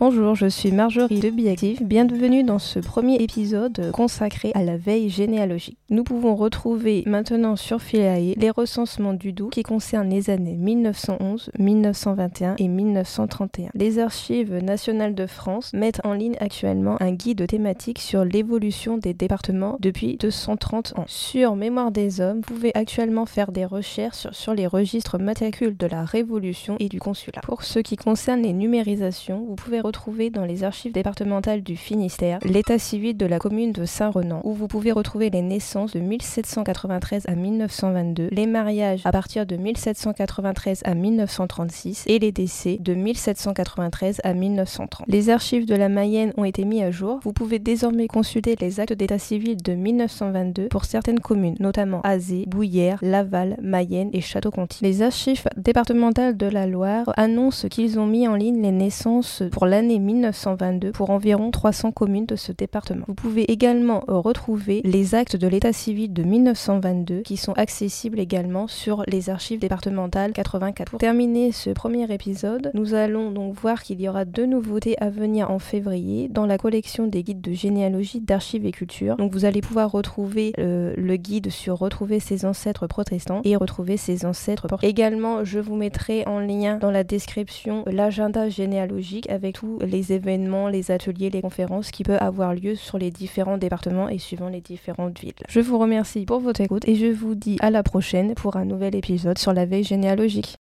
Bonjour, je suis Marjorie de Biactive. Bienvenue dans ce premier épisode consacré à la veille généalogique. Nous pouvons retrouver maintenant sur Philae les recensements du Doubs qui concernent les années 1911, 1921 et 1931. Les archives nationales de France mettent en ligne actuellement un guide thématique sur l'évolution des départements depuis 230 ans. Sur Mémoire des hommes, vous pouvez actuellement faire des recherches sur les registres matricules de la Révolution et du Consulat. Pour ce qui concerne les numérisations, vous pouvez retrouver dans les archives départementales du Finistère l'état civil de la commune de Saint-Renan, où vous pouvez retrouver les naissances de 1793 à 1922, les mariages à partir de 1793 à 1936 et les décès de 1793 à 1930. Les archives de la Mayenne ont été mis à jour. Vous pouvez désormais consulter les actes d'état civil de 1922 pour certaines communes, notamment Azé, Bouillère, Laval, Mayenne et Château-Conty. Les archives départementales de la Loire annoncent qu'ils ont mis en ligne les naissances pour la l'année 1922 pour environ 300 communes de ce département. Vous pouvez également euh, retrouver les actes de l'état civil de 1922 qui sont accessibles également sur les archives départementales 84. Pour terminer ce premier épisode, nous allons donc voir qu'il y aura deux nouveautés à venir en février dans la collection des guides de généalogie d'archives et culture. Donc vous allez pouvoir retrouver euh, le guide sur retrouver ses ancêtres protestants et retrouver ses ancêtres Également, je vous mettrai en lien dans la description l'agenda généalogique avec les événements, les ateliers, les conférences qui peuvent avoir lieu sur les différents départements et suivant les différentes villes. Je vous remercie pour votre écoute et je vous dis à la prochaine pour un nouvel épisode sur la veille généalogique.